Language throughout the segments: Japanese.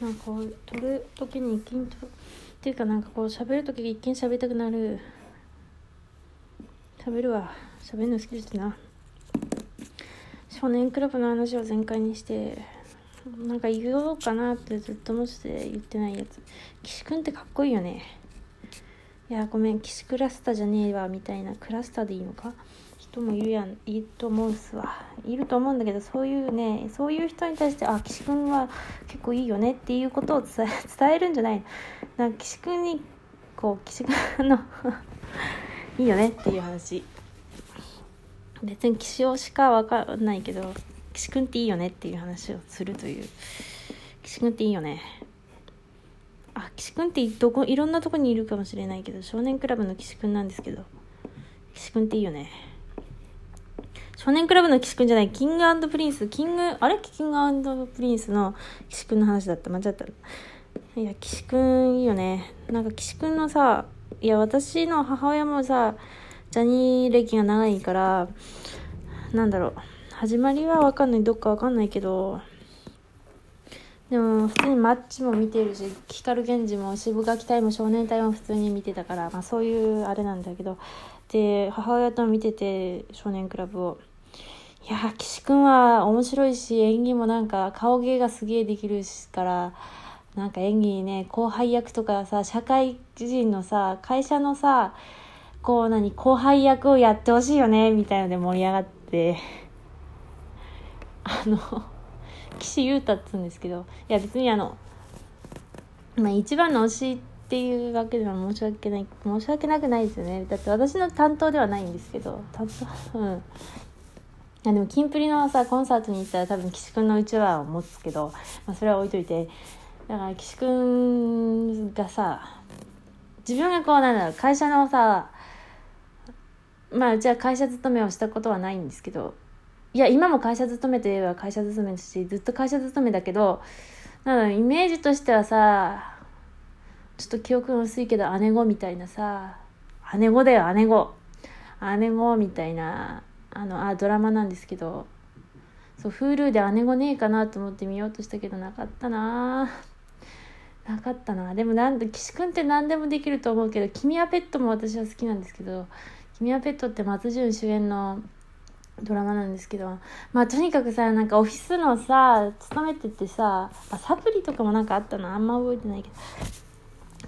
なんかこう撮る時に一気にとっていうかなんかこう喋る時に一気に喋りたくなる。喋るわ。喋るの好きですな。少年クラブの話を全開にしてなんか言おうかなってずっと思って言ってないやつ。岸くんってかっこいいよね。いやごめん。岸クラスターじゃねえわみたいな。クラスターでいいのか？人もいるやんいると思うっすわ。いると思うんだけどそういうねそういう人に対してあ岸くんは結構いいよねっていうことを伝え 伝えるんじゃないなんか岸くんにこう岸くんの いいよねっていう話。別に岸尾しか分かんないけど岸くんっていいよねっていう話をするという。岸くんっていいよね。あ岸くんってどこいろんなとこにいるかもしれないけど少年クラブの岸くんなんですけど岸くんっていいよね。少年倶楽部の岸くんじゃないキングプリンスキングあれ？キングプリンスの岸くんの話だった。間違ったいや岸くんいいよね。なんか岸くんのさいや私の母親もさジャニー歴が長いからなんだろう。始まりは分かんない。どっか分かんないけど。でも普通にマッチも見てるし光 GENJI もシブがき隊も少年隊も普通に見てたから、まあ、そういうあれなんだけど。で母親と見てて少年クラブを。いや岸君は面白いし演技もなんか顔芸がすげえできるしからなんか演技ね後輩役とかさ社会人のさ会社のさこう何後輩役をやってほしいよねみたいので盛り上がって。あの岸優太っつうんですけどいや別にあのまあ一番の推しっていうわけでは申し訳ない申し訳なくないですよね。だって私の担当ではないんですけど。担当うん。あでもキンプリのさコンサートに行ったら多分岸君のうちわを持つけど、まあ、それは置いといて。だから岸君がさ自分がこうなんだろう会社のさまあじゃあ会社勤めをしたことはないんですけどいや今も会社勤めといえば会社勤めだしずっと会社勤めだけどなんイメージとしてはさちょっと記憶が薄いけど姉子みたいなさ姉子だよ姉子姉子みたいなあのあドラマなんですけど。そう Hulu で姉子ねえかなと思って見ようとしたけどなかったな。なかったな。でもなんで岸君って何でもできると思うけど「君はペット」も私は好きなんですけど「君はペット」って松潤主演のドラマなんですけど。まあとにかくさなんかオフィスのさ勤めててさサプリとかもなんかあったのあんま覚えてないけど。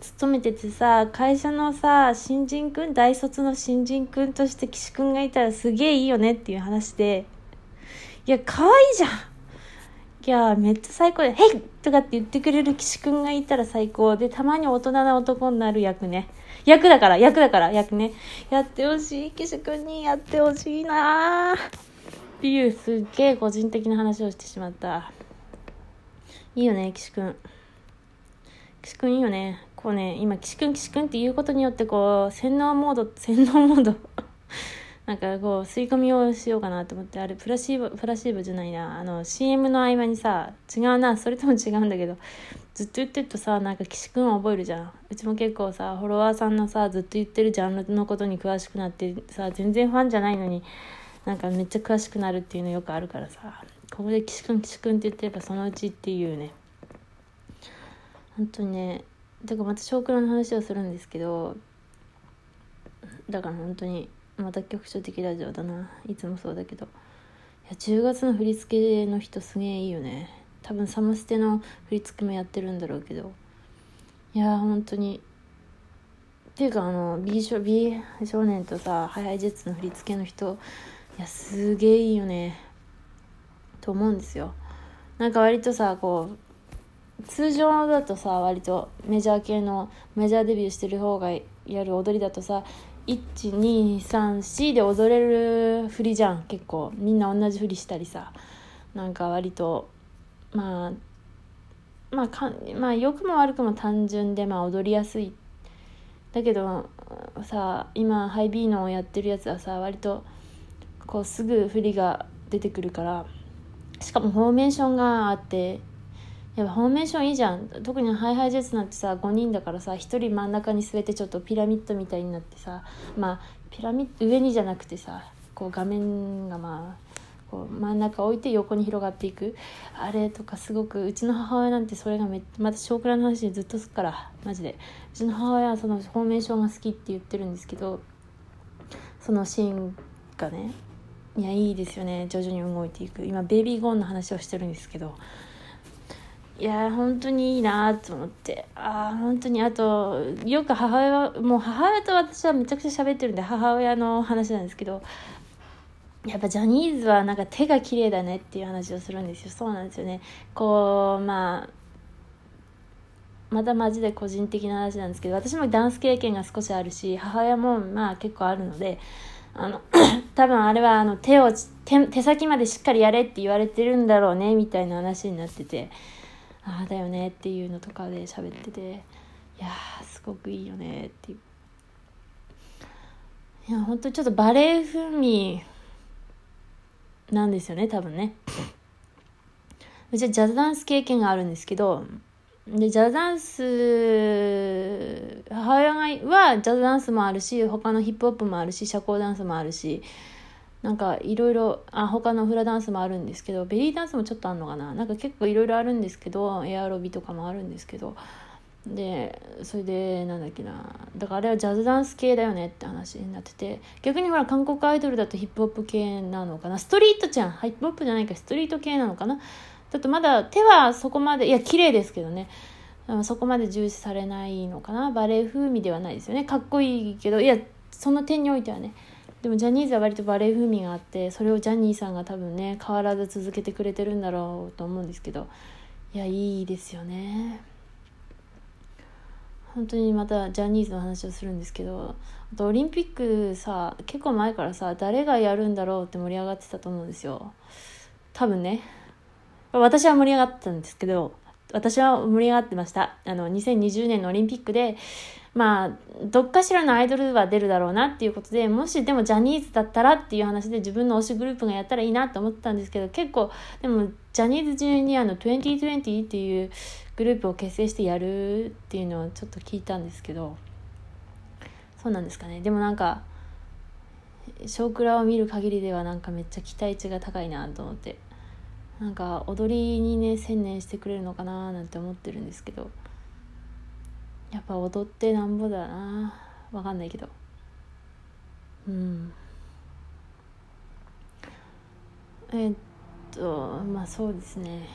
勤めててさ会社のさ新人くん大卒の新人くんとして岸くんがいたらすげえいいよねっていう話で。いや可愛いじゃん。いやめっちゃ最高で「へい!」とかって言ってくれる岸くんがいたら最高。でたまに大人な男になる役ね。役だから役だから役ね。やってほしい。岸くんにやってほしいなっていうすっげえ個人的な話をしてしまった。いいよね岸くん岸くんいいよね。こうね今岸くん岸くんって言うことによってこう洗脳モード洗脳モード。なんかこう吸い込みをしようかなと思ってあれプラシーボプラシーボじゃないな。あの CM の合間にさ違うな。それとも違うんだけどずっと言ってるとさなんか岸くん覚えるじゃん。うちも結構さフォロワーさんのさずっと言ってるジャンルのことに詳しくなってさ全然ファンじゃないのになんかめっちゃ詳しくなるっていうのよくあるからさ。ここで岸くん岸くんって言ってればそのうちっていうね。本当にねだからまた少クラの話をするんですけどだから本当にまた局所的ラジオだな。いつもそうだけど。いや10月の振り付けの人すげえいいよね。多分サムステの振り付けもやってるんだろうけど。いや本当に。っていうかあの B 少 B 少年とさハイハイジェッツの振り付けの人いやすげえいいよね。と思うんですよ。なんか割とさこう通常だとさ割とメジャー系のメジャーデビューしてる方がやる踊りだとさ1234で踊れる振りじゃん結構。みんな同じ振りしたりさ。なんか割とまあまあかまあ良くも悪くも単純でまあ踊りやすい。だけどさ今ハイビーノをやってるやつはさ割とこうすぐ振りが出てくるからしかもフォーメーションがあってやっぱフォーメーションいいじゃん。特にハイハイジェッツなんてさ5人だからさ1人真ん中に据えてちょっとピラミッドみたいになってさまあピラミッド上にじゃなくてさこう画面がまあこう真ん中置いて横に広がっていく。あれとかすごくうちの母親なんてそれがめまた少クラの話でずっとすっからマジで。うちの母親はそのフォーメーションが好きって言ってるんですけどそのシーンがねいやいいですよね。徐々に動いていく。今ベイビーゴーンの話をしてるんですけどいや本当にいいなと思って。ああ本当に。あとよく母親はもう母親と私はめちゃくちゃ喋ってるんで母親の話なんですけどやっぱジャニーズはなんか手が綺麗だねっていう話をするんですよ。そうなんですよね。こうまあまたマジで個人的な話なんですけど私もダンス経験が少しあるし母親もまあ結構あるのであの 多分あれはあの手を手手先までしっかりやれって言われてるんだろうねみたいな話になってて。ああだよねっていうのとかで喋ってていやすごくいいよねっていう。いや本当にちょっとバレエ風味なんですよね多分ね。うちはジャズダンス経験があるんですけどでジャズダンス母親はジャズダンスもあるし他のヒップホップもあるし社交ダンスもあるしなんかいろいろあ他のフラダンスもあるんですけどベリーダンスもちょっとあるのかな？なんか結構いろいろあるんですけどエアロビとかもあるんですけどでそれでなんだっけな？だからあれはジャズダンス系だよねって話になってて逆にほら韓国アイドルだとヒップホップ系なのかな？ストリートじゃん？ヒップホップじゃないかストリート系なのかな？だとまだ手はそこまでいや綺麗ですけどね。そこまで重視されないのかな？バレエ風味ではないですよね。かっこいいけどいやその点においてはね。でもジャニーズは割とバレエ風味があってそれをジャニーさんが多分ね変わらず続けてくれてるんだろうと思うんですけどいやいいですよね。本当にまたジャニーズの話をするんですけどあとオリンピックさ結構前からさ誰がやるんだろうって盛り上がってたと思うんですよ。多分ね。私は盛り上がったんですけど私は盛り上がってました。あの2020年のオリンピックでまあどっかしらのアイドルは出るだろうなっていうことでもしでもジャニーズだったらっていう話で自分の推しグループがやったらいいなと思ってたんですけど結構でもジャニーズジュニアの2020っていうグループを結成してやるっていうのをちょっと聞いたんですけどそうなんですかね。でもなんか「少クラ」を見る限りではなんかめっちゃ期待値が高いなと思って。なんか踊りにね専念してくれるのかななんて思ってるんですけど。やっぱ踊ってなんぼだな。わかんないけど。うん。えっとまあそうですね。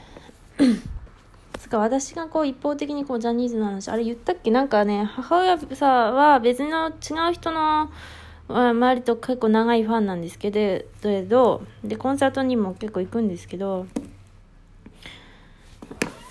つか私がこう一方的にこうジャニーズの話あれ言ったっけ？なんかね母親さは別の違う人の周りと結構長いファンなんですけどでコンサートにも結構行くんですけど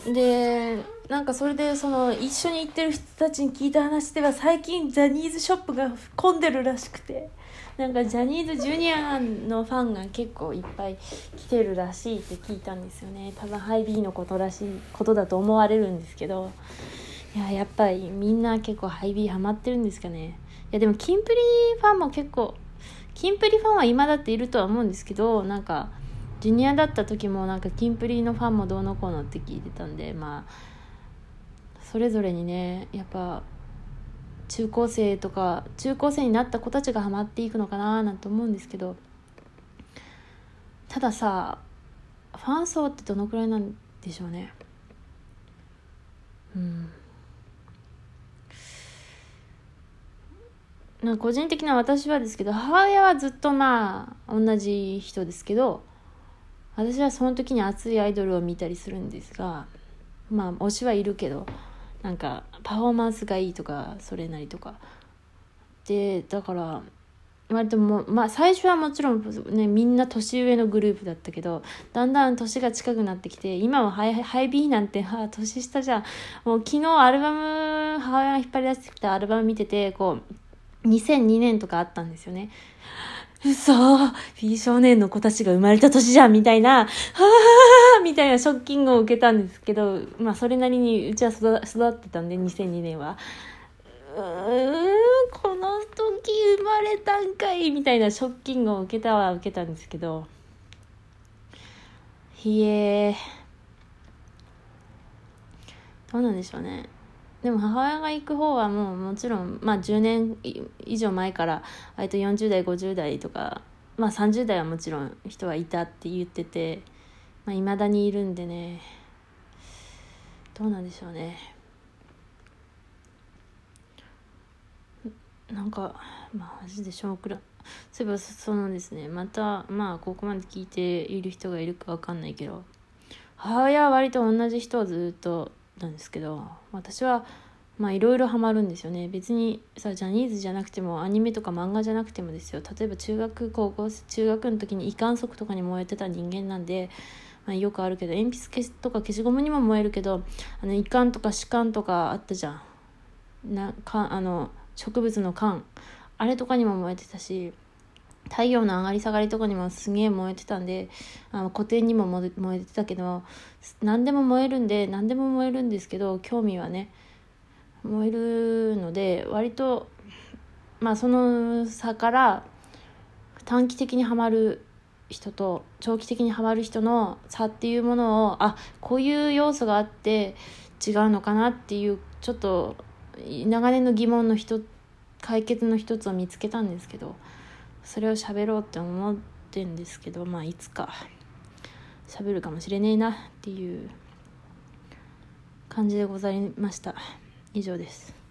でなんかそれでその一緒に行ってる人たちに聞いた話では最近ジャニーズショップが混んでるらしくてなんかジャニーズジュニアのファンが結構いっぱい来てるらしいって聞いたんですよね。多分ハイビーのことらしいことだと思われるんですけどいややっぱりみんな結構ハイビーハマってるんですかね。やでもキンプリファンも結構キンプリファンは今だっているとは思うんですけどなんかジュニアだった時もなんかキンプリのファンもどうのこうのって聞いてたんでまあそれぞれにねやっぱ中高生とか中高生になった子たちがハマっていくのかななんて思うんですけどたださファン層ってどのくらいなんでしょうね。うん。な個人的な私はですけど母親はずっとまあ同じ人ですけど私はその時に熱いアイドルを見たりするんですがまあ推しはいるけどなんかパフォーマンスがいいとかそれなりとか。でだから割ともまあ最初はもちろんねみんな年上のグループだったけどだんだん年が近くなってきて今はハイハイビーなんてはあ年下じゃん。もう昨日アルバム母親が引っ張り出してきたアルバム見ててこう2002年とかあったんですよね嘘ー少年の子たちが生まれた年じゃんみたいな、は ぁみたいなショッキングを受けたんですけど、まあそれなりにうちは育ってたんで、2002年は。うーん、この時生まれたんかいみたいなショッキングを受けたは受けたんですけど、ひえー。どうなんでしょうね。でも母親が行く方はもうもちろん、まあ、10年以上前から割と40代50代とかまあ30代はもちろん人はいたって言ってていまあ、未だにいるんでねどうなんでしょうね。なんかまあマジでショークラそういえばそのですねまたまあここまで聞いている人がいるか分かんないけど母親は割と同じ人はずっとなんですけど私はまあいろいろハマるんですよね。別にさジャニーズじゃなくてもアニメとか漫画じゃなくてもですよ。例えば中学高校中学の時に胃管束とかに燃えてた人間なんで、まあ、よくあるけど鉛筆消しとか消しゴムにも燃えるけどあの胃管とか歯間とかあったじゃん。なかあの植物の缶。あれとかにも燃えてたし太陽の上がり下がりとかにもすげえ燃えてたんであの古典にも燃えてたけど何でも燃えるんで何でも燃えるんですけど興味はね燃えるので割とまあその差から短期的にはまる人と長期的にはまる人の差っていうものをあこういう要素があって違うのかなっていうちょっと長年の疑問の一解決の一つを見つけたんですけど。それを喋ろうって思ってんですけどまあいつか喋るかもしれねえなっていう感じでございました。以上です。